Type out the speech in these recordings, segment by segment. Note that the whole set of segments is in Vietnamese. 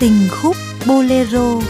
Tình khúc Bolero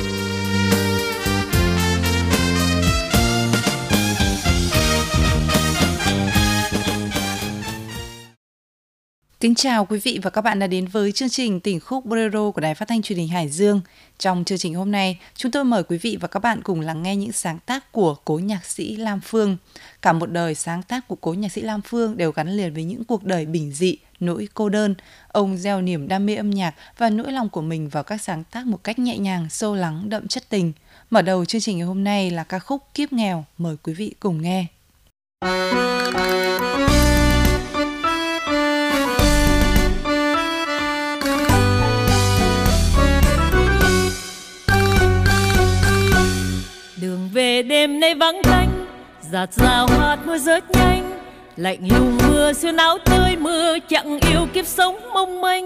Kính chào quý vị và các bạn đã đến với chương trình Tình khúc Bolero của Đài Phát thanh Truyền hình Hải Dương. Trong chương trình hôm nay, chúng tôi mời quý vị và các bạn cùng lắng nghe những sáng tác của cố nhạc sĩ Lam Phương. Cả một đời sáng tác của cố nhạc sĩ Lam Phương đều gắn liền với những cuộc đời bình dị, nỗi cô đơn. Ông gieo niềm đam mê âm nhạc và nỗi lòng của mình vào các sáng tác một cách nhẹ nhàng, sâu lắng, đậm chất tình. Mở đầu chương trình ngày hôm nay là ca khúc Kiếp nghèo. Mời quý vị cùng nghe. Đường về đêm nay vắng tanh giạt rào hạt mưa rớt nhanh lạnh lùng mưa xuyên áo tư mưa chẳng yêu kiếp sống mong manh.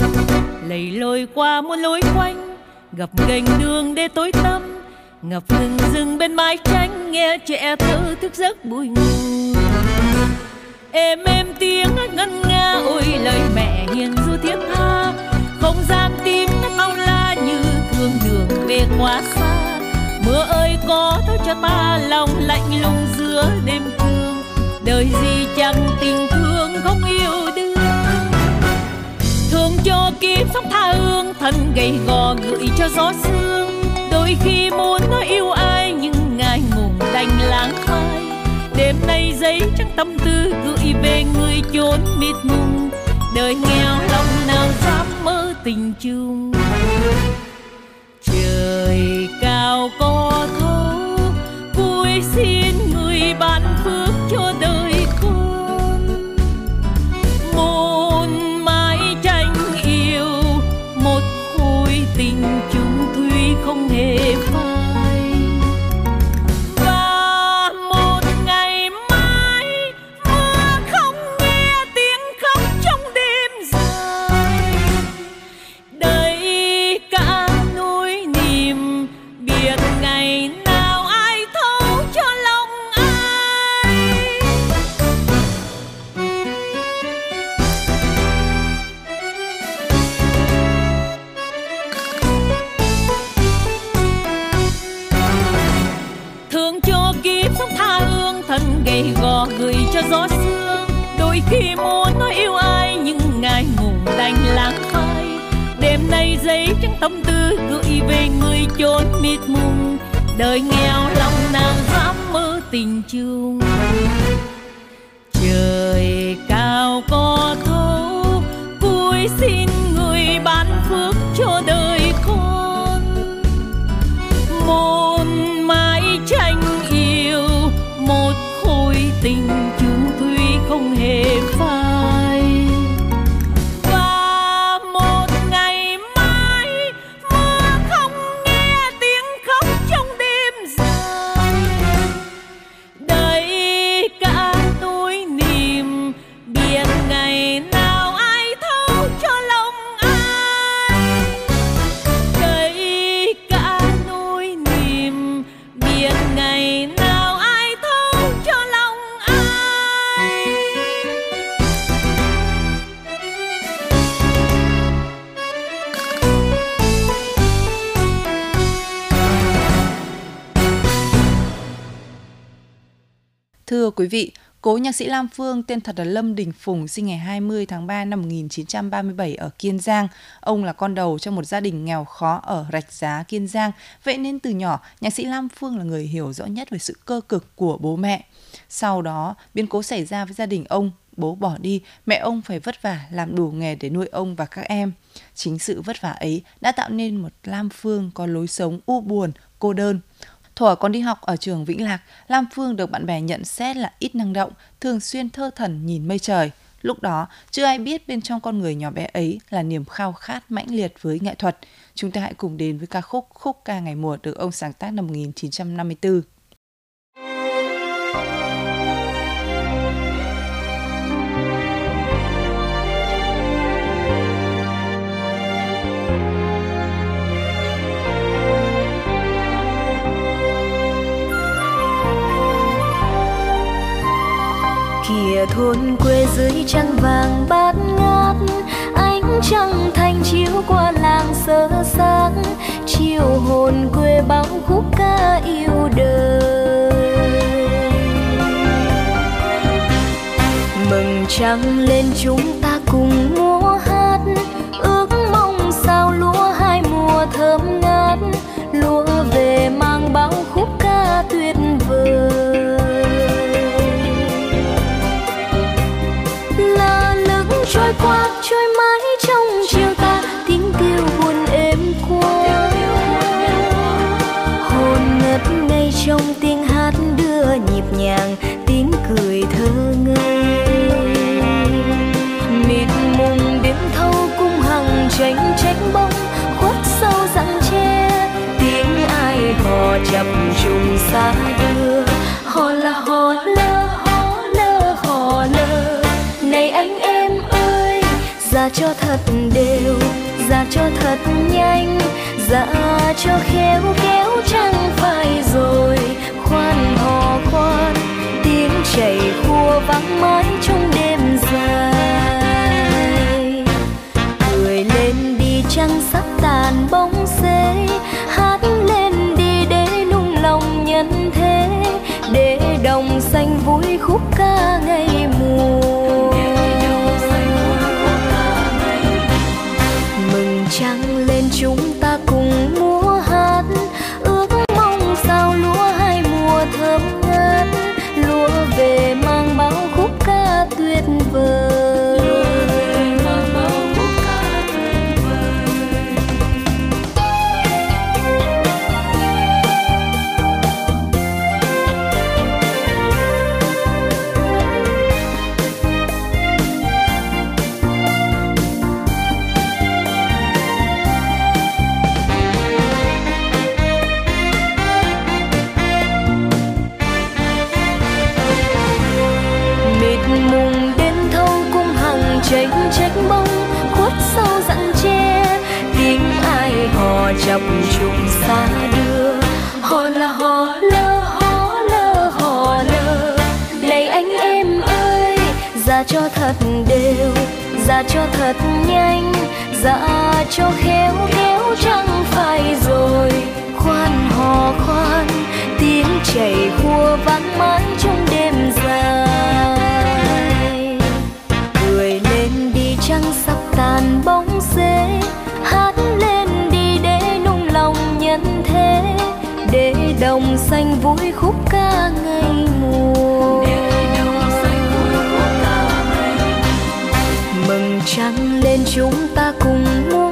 Lầy lội qua muôn lối quanh, gặp gành đường đê tối tăm. Ngập ngừng rừng bên mái tranh, nghe trẻ thơ thức giấc bụi ngủ. êm êm tiếng ngân nga, ôi lời mẹ hiền du thiết tha. Không gian tim bao la như thương đường về quá xa. Mưa ơi, có thấu cho ta lòng lạnh lùng giữa đêm thương. Đời gì chẳng tình thương không yêu cho kiếp sống tha hương, thân gầy gò gửi cho gió sương. Đôi khi muốn nói yêu ai, nhưng ngại ngùng đành lãng phai đêm nay giấy trắng tâm tư gửi về người chốn mịt mùng đời nghèo lòng nào dám mơ tình chung. Tâm tư, gửi về người chốn mịt mùng. Đời nghèo lòng nào dám mơ tình chung. Trời quý vị, cố nhạc sĩ Lam Phương tên thật là Lâm Đình Phùng sinh ngày 20 tháng 3 năm 1937 ở Kiên Giang. Ông là con đầu trong một gia đình nghèo khó ở Rạch Giá, Kiên Giang. Vậy nên từ nhỏ, nhạc sĩ Lam Phương là người hiểu rõ nhất về sự cơ cực của bố mẹ. Sau đó, biến cố xảy ra với gia đình ông, bố bỏ đi, mẹ ông phải vất vả làm đủ nghề để nuôi ông và các em. Chính sự vất vả ấy đã tạo nên một Lam Phương có lối sống u buồn, cô đơn. Thuở còn đi học ở trường Vĩnh Lạc, Lam Phương được bạn bè nhận xét là ít năng động, thường xuyên thơ thần nhìn mây trời. Lúc đó, chưa ai biết bên trong con người nhỏ bé ấy là niềm khao khát mãnh liệt với nghệ thuật. Chúng ta hãy cùng đến với ca khúc Khúc ca ngày mùa được ông sáng tác năm 1954. Thôn quê dưới trăng vàng bát ngát, ánh trăng thanh chiếu qua làng sơ sáng chiều hồn quê bao khúc ca yêu đời. Mừng trăng lên chúng ta cùng múa hát trôi mãi cho thật đều ra cho thật nhanh ra cho khéo kéo chẳng phải rồi. Khoan hò khoan, tiếng chảy khua vắng mãi trong đêm dài. Cười lên đi trăng sắp tàn bóng xế, hát lên đi để nung lòng nhân thế. Để đồng xanh vui khúc ra cho thật đều ra cho thật nhanh ra cho khéo kéo chẳng phải rồi. Khoan hò khoan, tiếng chảy khua vang mãi trong đêm dài. Cười lên đi trăng sắp tàn bóng xế, hát lên đi để nung lòng nhân thế. Để đồng xanh vui khúc ca chúng ta cùng mua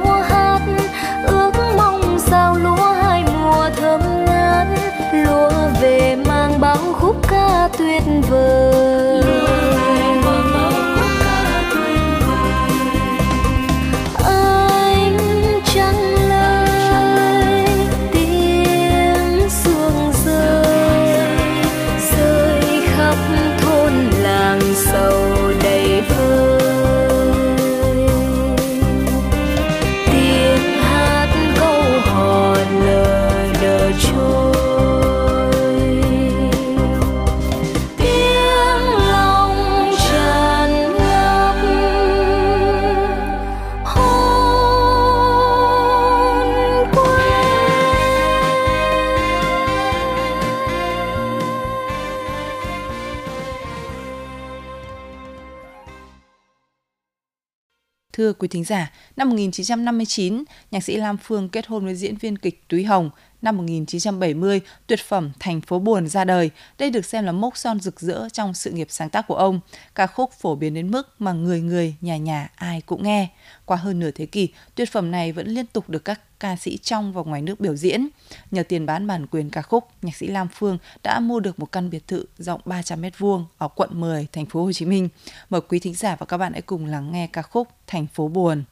Thưa quý thính giả, năm 1959, nhạc sĩ Lam Phương kết hôn với diễn viên kịch Túy Hồng. Năm 1970, tuyệt phẩm Thành phố buồn ra đời. Đây được xem là mốc son rực rỡ trong sự nghiệp sáng tác của ông. Ca khúc phổ biến đến mức mà người người, nhà nhà ai cũng nghe. Qua hơn nửa thế kỷ, tuyệt phẩm này vẫn liên tục được các ca sĩ trong và ngoài nước biểu diễn. Nhờ tiền bán bản quyền ca khúc, nhạc sĩ Lam Phương đã mua được một căn biệt thự rộng 300 m2 ở quận 10, thành phố Hồ Chí Minh. Mời quý thính giả và các bạn hãy cùng lắng nghe ca khúc Thành phố buồn.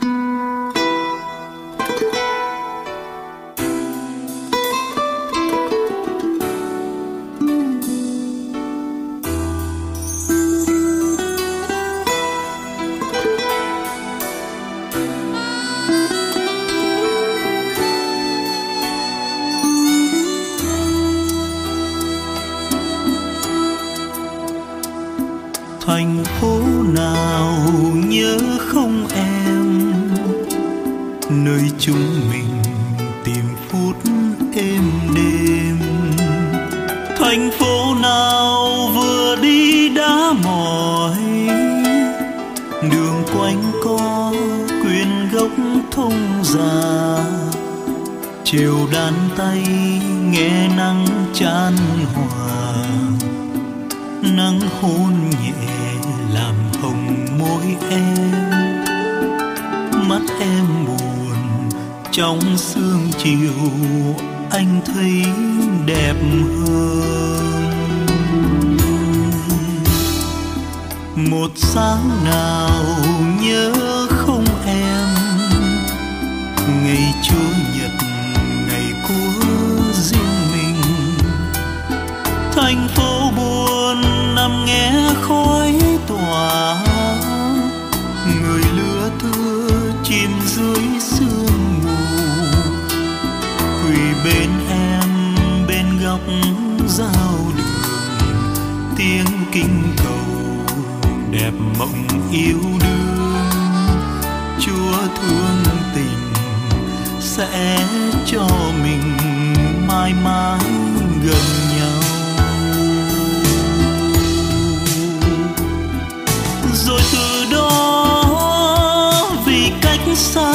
Thank you. Anh có quyền gốc thông già. Chiều đàn tay nghe nắng chan hòa. Nắng hôn nhẹ làm hồng môi em. Mắt em buồn trong sương chiều, anh thấy đẹp hơn. Một sáng nào nhớ không em. Ngày chúa nhật, ngày của riêng mình. Thành phố buồn nằm nghe khói tỏa. Người lứa thưa chìm dưới sương mù. Quỳ bên em, bên góc giao đường. Tiếng kinh cầu đẹp mộng yêu đương. Chúa thương tình sẽ cho mình mãi mãi gần nhau. Rồi từ đó, vì cách xa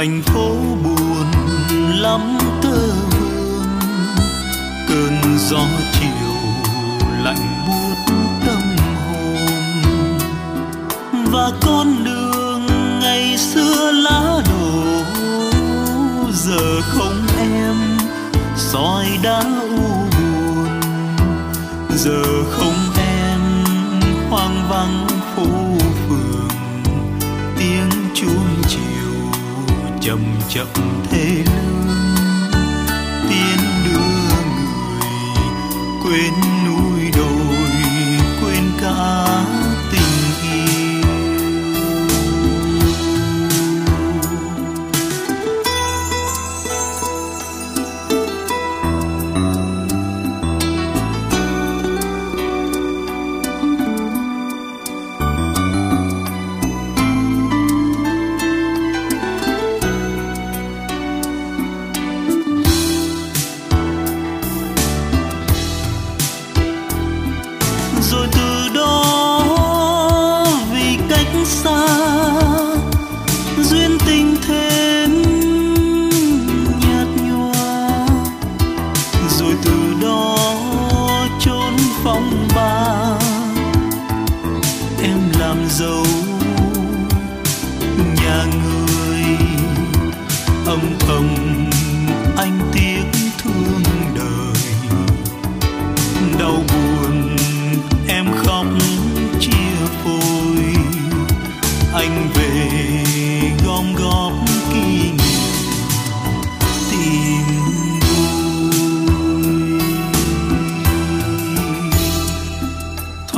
thành phố buồn, lắm tơ hương. Cơn gió chiều lạnh buốt tâm hồn. Và con đường ngày xưa lá đổ, giờ không em, soi đã u buồn. Giờ không em, hoang vắng chậm chậm thế lương tiến đưa người quên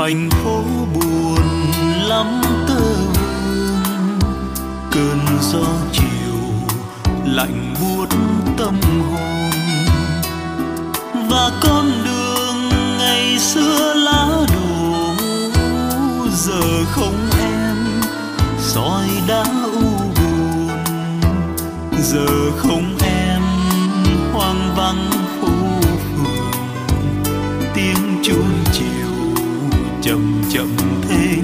thành phố buồn lắm tơ hương. Cơn gió chiều lạnh buốt tâm hồn. Và con đường ngày xưa lá đổ, giờ không em, soi đã u buồn. Giờ không em, hoang vắng. Chậm chậm thế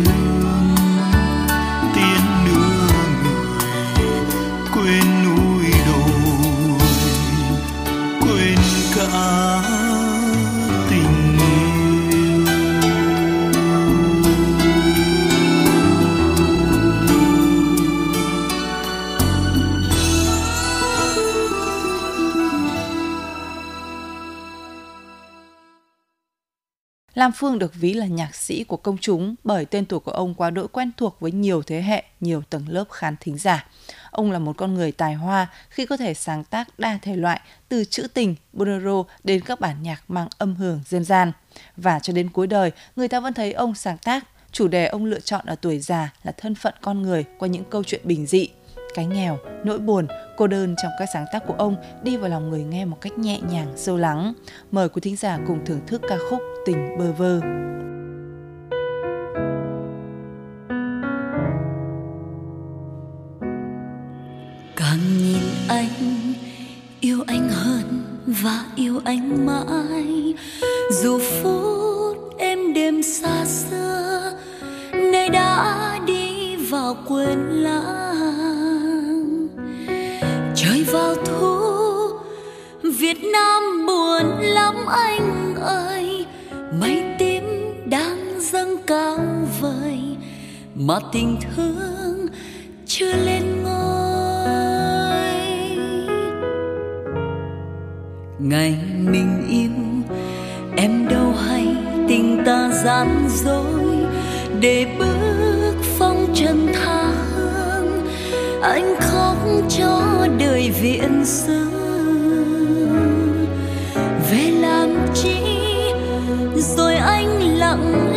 Lam Phương được ví là nhạc sĩ của công chúng bởi tên tuổi của ông quá đỗi quen thuộc với nhiều thế hệ, nhiều tầng lớp khán thính giả. Ông là một con người tài hoa khi có thể sáng tác đa thể loại từ trữ tình, bolero đến các bản nhạc mang âm hưởng dân gian. Và cho đến cuối đời, người ta vẫn thấy ông sáng tác. Chủ đề ông lựa chọn ở tuổi già là thân phận con người qua những câu chuyện bình dị, cái nghèo, nỗi buồn, cô đơn trong các sáng tác của ông đi vào lòng người nghe một cách nhẹ nhàng, sâu lắng. Mời quý thính giả cùng thưởng thức ca khúc Tình bơ vơ. Càng nhìn anh, yêu anh hơn và yêu anh mãi. Dù phút lắm anh ơi, mây tím đang dâng cao vời, mà tình thương chưa lên ngôi. Ngày mình yêu, em đâu hay tình ta gian dối. Để bước phong trần tha hương anh khóc cho đời viện xưa. Anh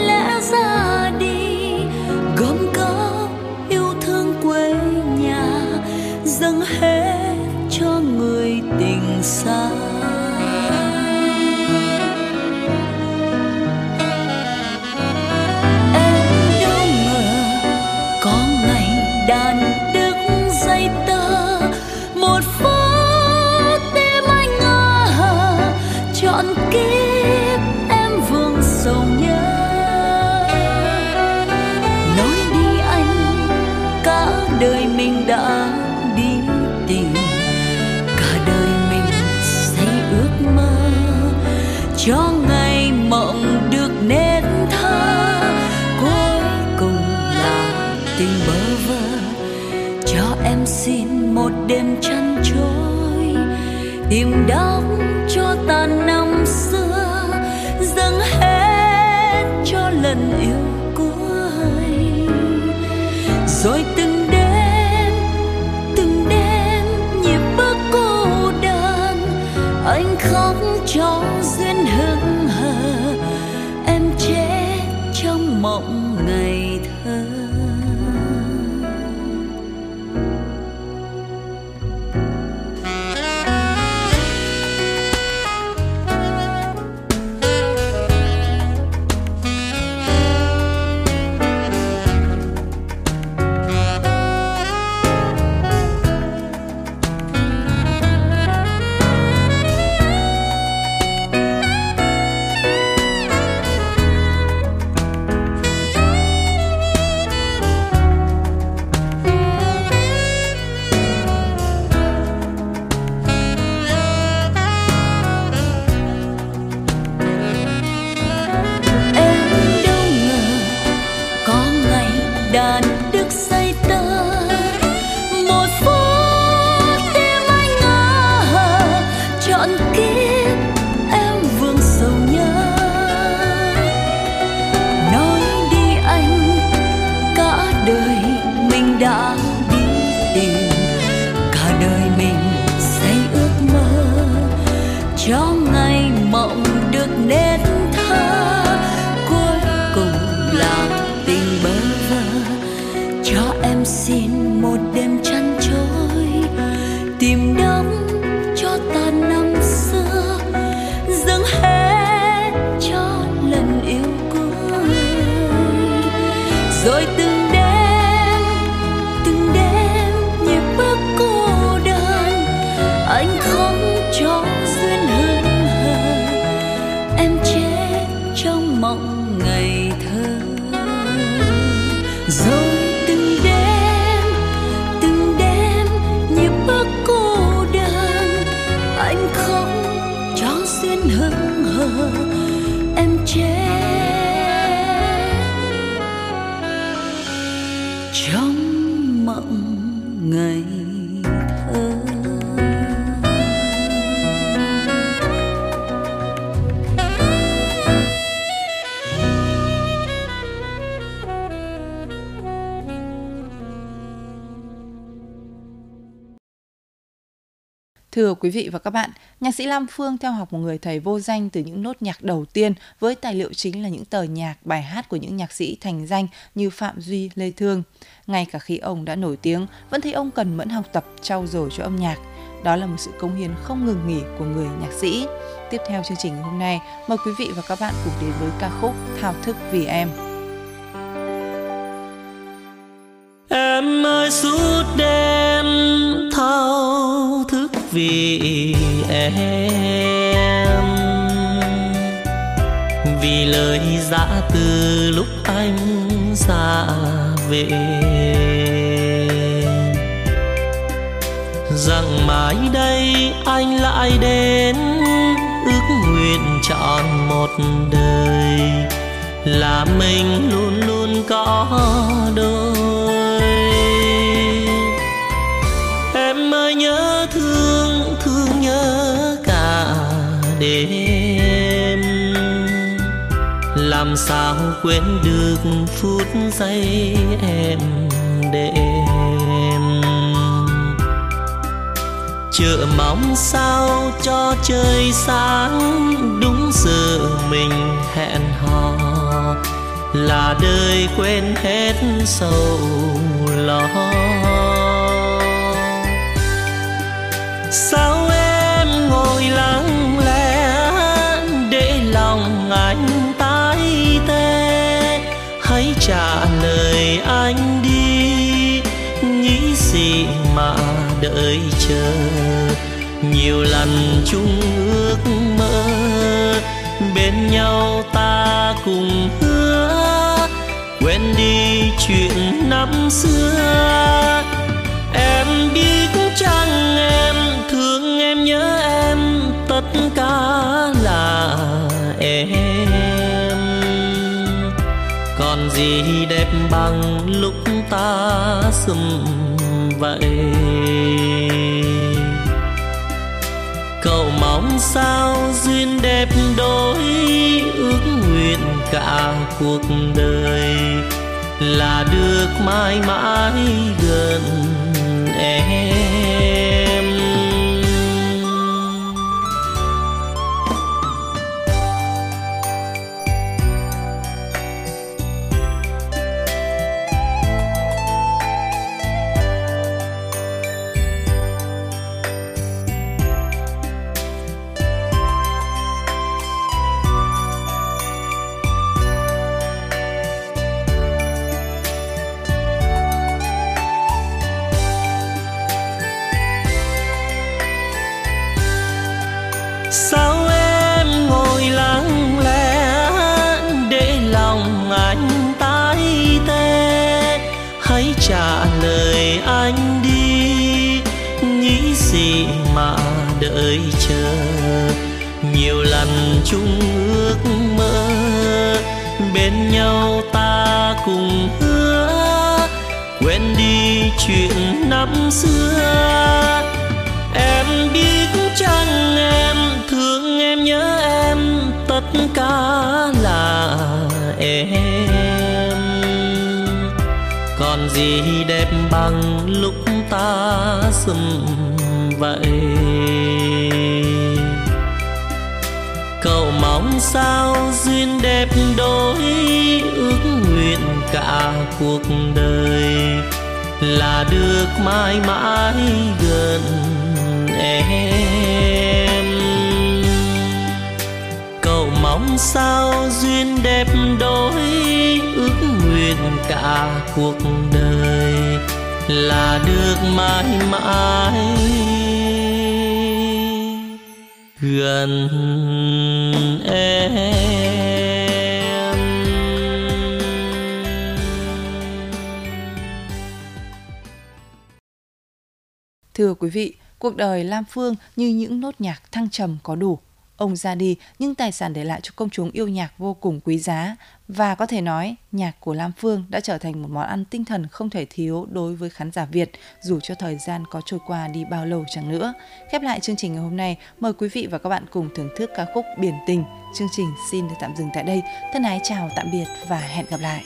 đức được xây tơ. Ngày thơ. Dấu Thưa quý vị và các bạn, nhạc sĩ Lam Phương theo học một người thầy vô danh từ những nốt nhạc đầu tiên với tài liệu chính là những tờ nhạc, bài hát của những nhạc sĩ thành danh như Phạm Duy, Lê Thương. Ngay cả khi ông đã nổi tiếng, vẫn thấy ông cần mẫn học tập, trau dồi cho âm nhạc. Đó là một sự công hiến không ngừng nghỉ của người nhạc sĩ. Tiếp theo chương trình ngày hôm nay, mời quý vị và các bạn cùng đến với ca khúc Thao thức vì em. Em ơi suốt đêm vì em. Vì lời dã từ lúc anh xa về. Rằng mãi đây anh lại đến, ước nguyện trọn một đời. Là mình luôn luôn có đôi đêm. Làm sao quên được phút giây em đêm? Chờ mong sao cho trời sáng, đúng giờ mình hẹn hò. Là đời quên hết sầu lo. Sao em ngồi lắng trả lời anh đi. Nghĩ gì mà đợi chờ? Nhiều lần chung ước mơ, bên nhau ta cùng hứa. Quên đi chuyện năm xưa. Em biết chăng em thương, em nhớ em tất cả là em gì đẹp bằng lúc ta sum vậy cậu mong sao duyên đẹp đôi ước nguyện cả cuộc đời là được mãi mãi gần em? Trả lời anh đi. Nghĩ gì mà đợi chờ? Nhiều lần chung ước mơ, bên nhau ta cùng hứa quên đi chuyện năm xưa. Em biết chăng em thương, em nhớ em tất cả gì đẹp bằng lúc ta sum vậy cậu mong sao duyên đẹp đôi ước nguyện cả cuộc đời là được mãi mãi gần em? Cậu mong sao duyên đẹp đôi ước nguyện cả cuộc đời là được mãi mãi gần em Thưa quý vị, cuộc đời Lam Phương như những nốt nhạc thăng trầm có đủ. Ông ra đi, nhưng tài sản để lại cho công chúng yêu nhạc vô cùng quý giá và có thể nói nhạc của Lam Phương đã trở thành một món ăn tinh thần không thể thiếu đối với khán giả Việt dù cho thời gian có trôi qua đi bao lâu chẳng nữa. Khép lại chương trình ngày hôm nay, mời quý vị và các bạn cùng thưởng thức ca khúc Biển Tình. Chương trình xin được tạm dừng tại đây. Thân ái chào tạm biệt và hẹn gặp lại.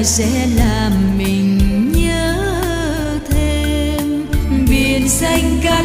Lại sẽ làm mình nhớ thêm. Biển xanh cát